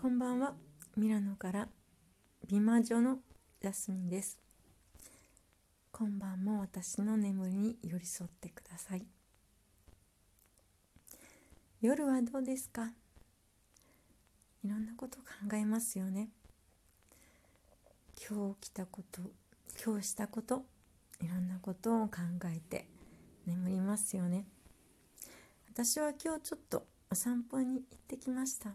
こんばんは。ミラノから美魔女のジャスミンです。今晩も私の眠りに寄り添ってください。夜はどうですか？いろんなこと考えますよね。今日来たこと今日したこといろんなことを考えて眠りますよね。私は今日ちょっとお散歩に行ってきました。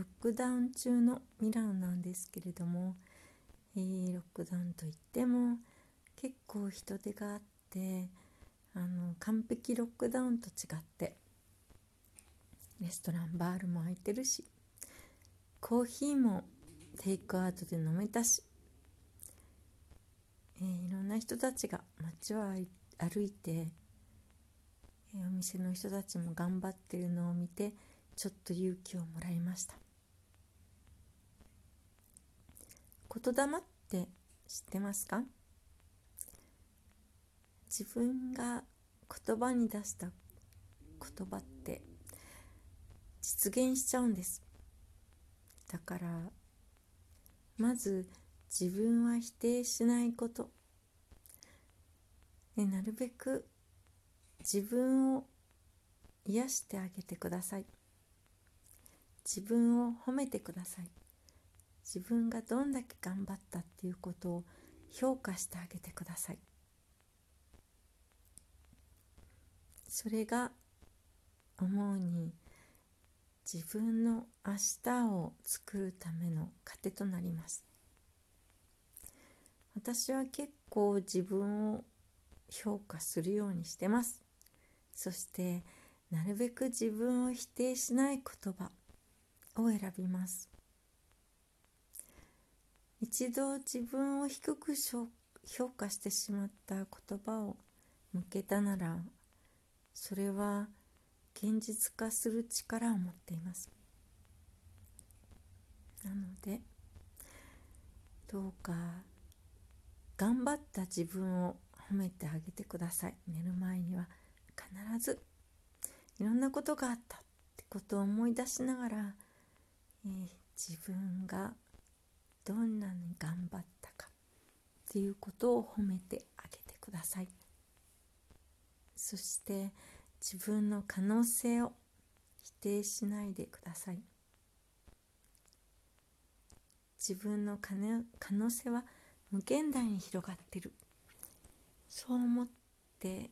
ロックダウン中のミラノなんですけれども、えー、ロックダウンといっても結構人手があってあの完璧ロックダウンと違ってレストランバールも開いてるしコーヒーもテイクアウトで飲めたし、えー、いろんな人たちが街を歩いて、えー、お店の人たちも頑張ってるのを見てちょっと勇気をもらいました。言霊って知ってますか？自分が言葉に出した言葉って実現しちゃうんです。だからまず自分は否定しないこと。でなるべく自分を癒してあげてください。自分を褒めてください。自分がどんだけ頑張ったっていうことを評価してあげてください。それが思うに自分の明日を作るための糧となります。私は結構自分を評価するようにしてます。そしてなるべく自分を否定しない言葉を選びます。一度自分を低く評価してしまった言葉を向けたならそれは現実化する力を持っています。なのでどうか頑張った自分を褒めてあげてください。寝る前には必ずいろんなことがあったってことを思い出しながらえー、自分がどんなに頑張ったかっていうことを褒めてあげてください。そして自分の可能性を否定しないでください。自分の可能性は無限大に広がってる。そう思って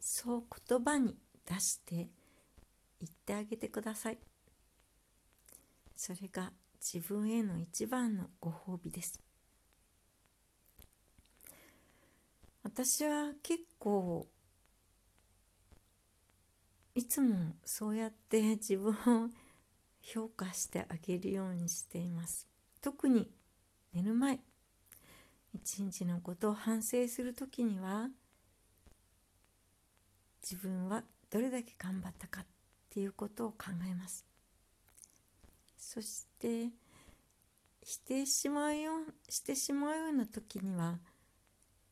そう言葉に出して言ってあげてください。それが自分への一番のご褒美です。私は結構いつもそうやって 自分を評価してあげるようにしています。特に寝る前。一日のことを反省する時には自分はどれだけ頑張ったかっていうことを考えます。そして否定しまうよしてしまうような時には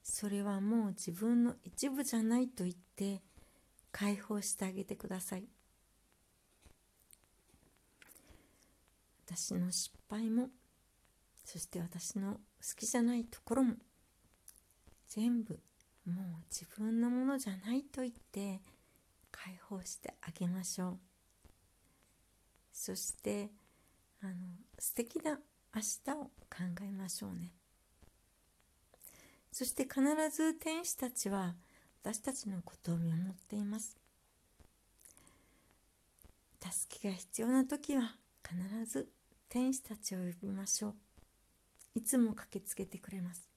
それはもう自分の一部じゃないと言って解放してあげてください。私の失敗もそして私の好きじゃないところも全部もう自分のものじゃないと言って解放してあげましょう。そしてあの素敵な明日を考えましょうね。そして必ず天使たちは私たちのことを見守っています。助けが必要な時は必ず天使たちを呼びましょう。いつも駆けつけてくれます。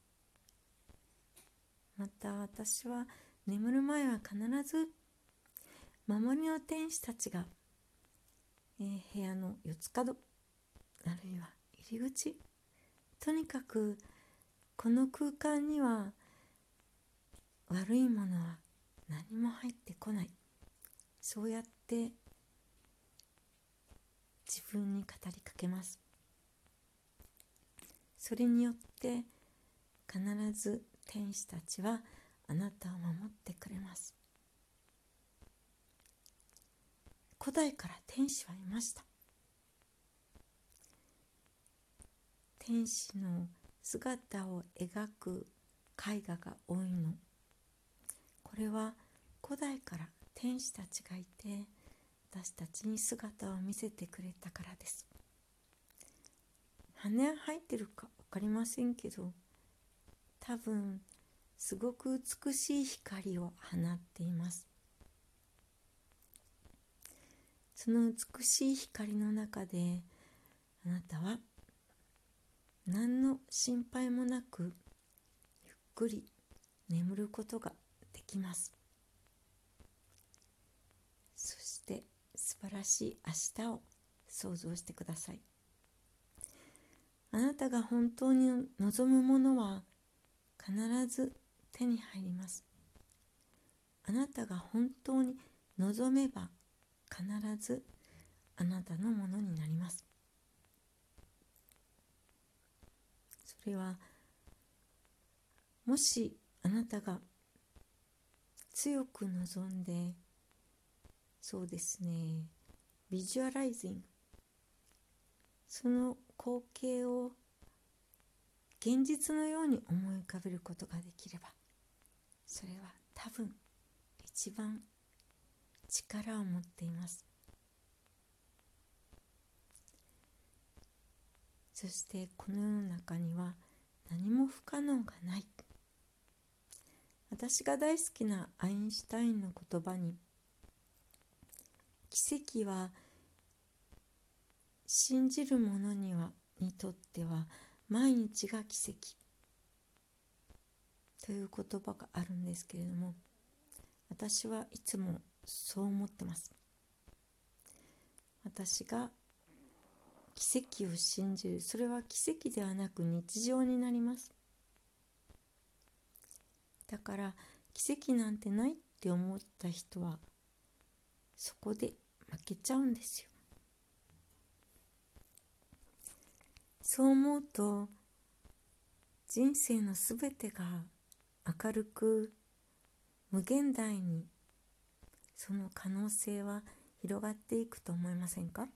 また私は眠る前は必ず守りの天使たちが、えー、部屋の四つ角あるいは入り口？とにかくこの空間には悪いものは何も入ってこない。そうやって自分に語りかけます。それによって必ず天使たちはあなたを守ってくれます。古代から天使はいました。天使の姿を描く絵画が多いの。これは古代から天使たちがいて私たちに姿を見せてくれたからです。羽生ってるか分かりませんけど多分すごく美しい光を放っています。その美しい光の中であなたは何の心配もなくゆっくり眠ることができます。そして素晴らしい明日を想像してください。あなたが本当に望むものは必ず手に入ります。あなたが本当に望めば必ずあなたのものになります。それはもしあなたが強く望んでそうですねビジュアライズングその光景を現実のように思い浮かべることができればそれは多分一番力を持っています。そしてこの世の中には何も不可能がない。私が大好きなアインシュタインの言葉に奇跡は信じる者にはにとっては毎日が奇跡。という言葉があるんですけれども私はいつもそう思ってます。私が奇跡を信じる。それは奇跡ではなく日常になります。だから奇跡なんてないって思った人はそこで負けちゃうんですよ。そう思うと人生のすべてが明るく無限大にその可能性は広がっていくと思いませんか？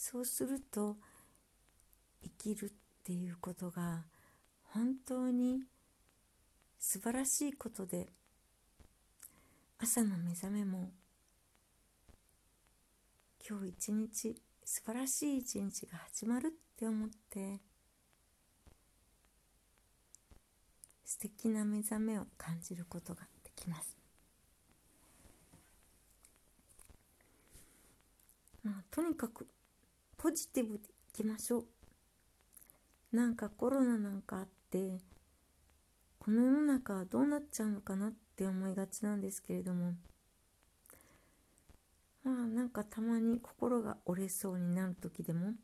そうすると生きるっていうことが本当に素晴らしいことで朝の目覚めも今日一日素晴らしい一日が始まるって思って素敵な目覚めを感じることができます。まあ、とにかくポジティブでいきましょう。なんかコロナなんかあってこの世の中はどうなっちゃうのかなって思いがちなんですけれども。まあなんかたまに心が折れそうになる時でも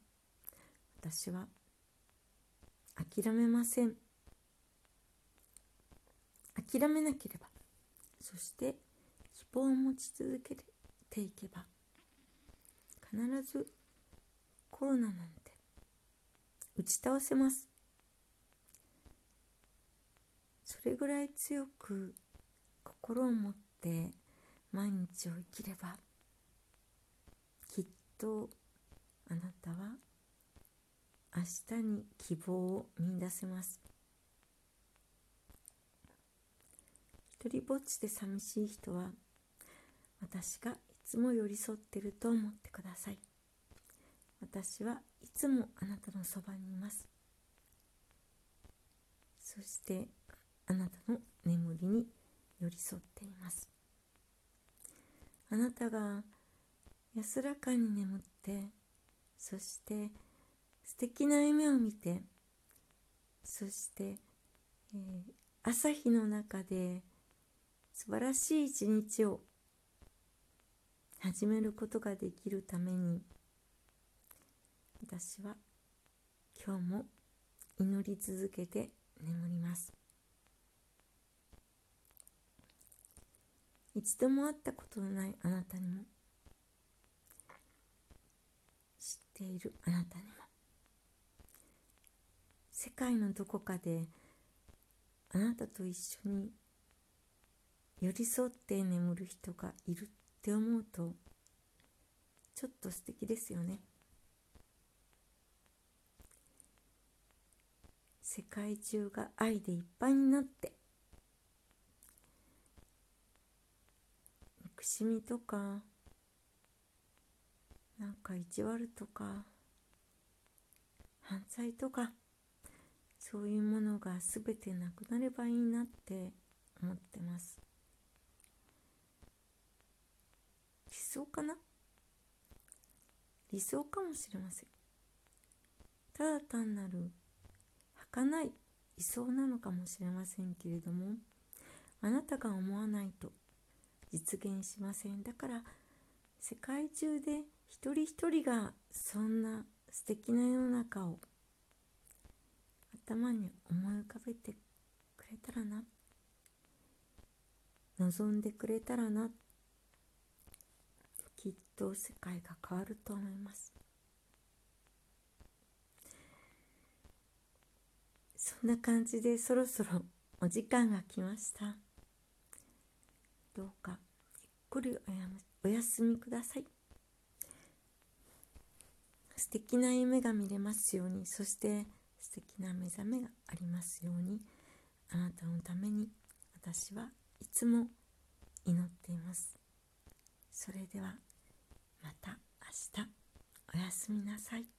私は諦めません。諦めなければ。そして希望を持ち続けていけば必ずコロナなんて。打ち倒せます。それぐらい強く心を持って毎日を生きればきっとあなたは明日に希望を見出せます。一人ぼっちで寂しい人は私がいつも寄り添ってると思ってください。私はいつもあなたのそばにいます。そしてあなたの眠りに寄り添っています。あなたが安らかに眠ってそして素敵な夢を見てそして、えー、朝日の中で素晴らしい一日を始めることができるために私は今日も祈り続けて眠ります。一度も会ったことのないあなたにも知っているあなたにも世界のどこかであなたと一緒に寄り添って眠る人がいるって思うとちょっと素敵ですよね。世界中が愛でいっぱいになって。憎しみとかなんか意地悪とか犯罪とかそういうものが全てなくなればいいなって思ってます。理想かな？理想かもしれません。ただ単なる儚い。理想なのかもしれませんけれども。あなたが思わないと実現しません。だから世界中で一人一人がそんな素敵な世の中を頭に思い浮かべてくれたらな。望んでくれたらな。きっと世界が変わると思います。そんな感じでそろそろお時間が来ました。どうかゆっくりおやすみください。素敵な夢が見れますようにそして素敵な目覚めがありますようにあなたのために私はいつも祈っています。それではまた明日。おやすみなさい。